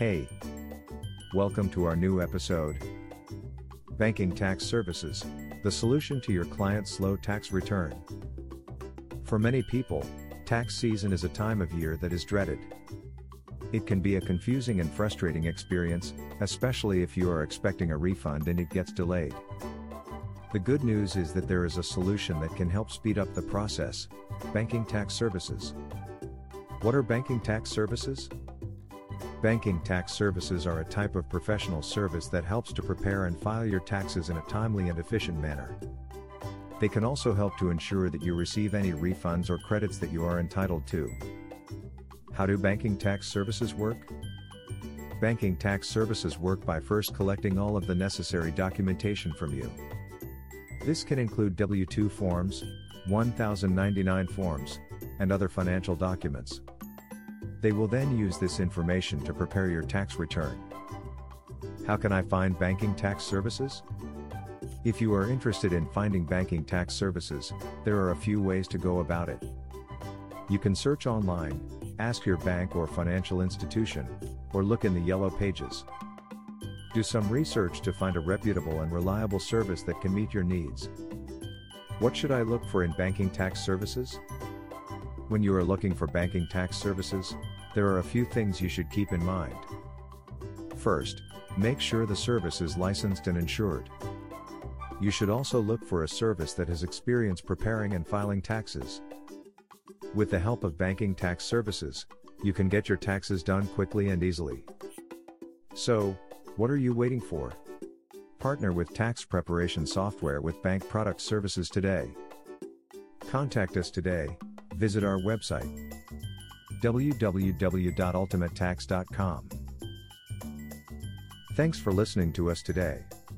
Hey! Welcome to our new episode. Banking Tax Services, the solution to your client's slow tax return. For many people, tax season is a time of year that is dreaded. It can be a confusing and frustrating experience, especially if you are expecting a refund and it gets delayed. The good news is that there is a solution that can help speed up the process banking tax services. What are banking tax services? Banking tax services are a type of professional service that helps to prepare and file your taxes in a timely and efficient manner. They can also help to ensure that you receive any refunds or credits that you are entitled to. How do banking tax services work? Banking tax services work by first collecting all of the necessary documentation from you. This can include W 2 forms, 1099 forms, and other financial documents. They will then use this information to prepare your tax return. How can I find banking tax services? If you are interested in finding banking tax services, there are a few ways to go about it. You can search online, ask your bank or financial institution, or look in the yellow pages. Do some research to find a reputable and reliable service that can meet your needs. What should I look for in banking tax services? When you are looking for banking tax services, there are a few things you should keep in mind. First, make sure the service is licensed and insured. You should also look for a service that has experience preparing and filing taxes. With the help of banking tax services, you can get your taxes done quickly and easily. So, what are you waiting for? Partner with tax preparation software with Bank Product Services today. Contact us today, visit our website www.ultimatetax.com. Thanks for listening to us today.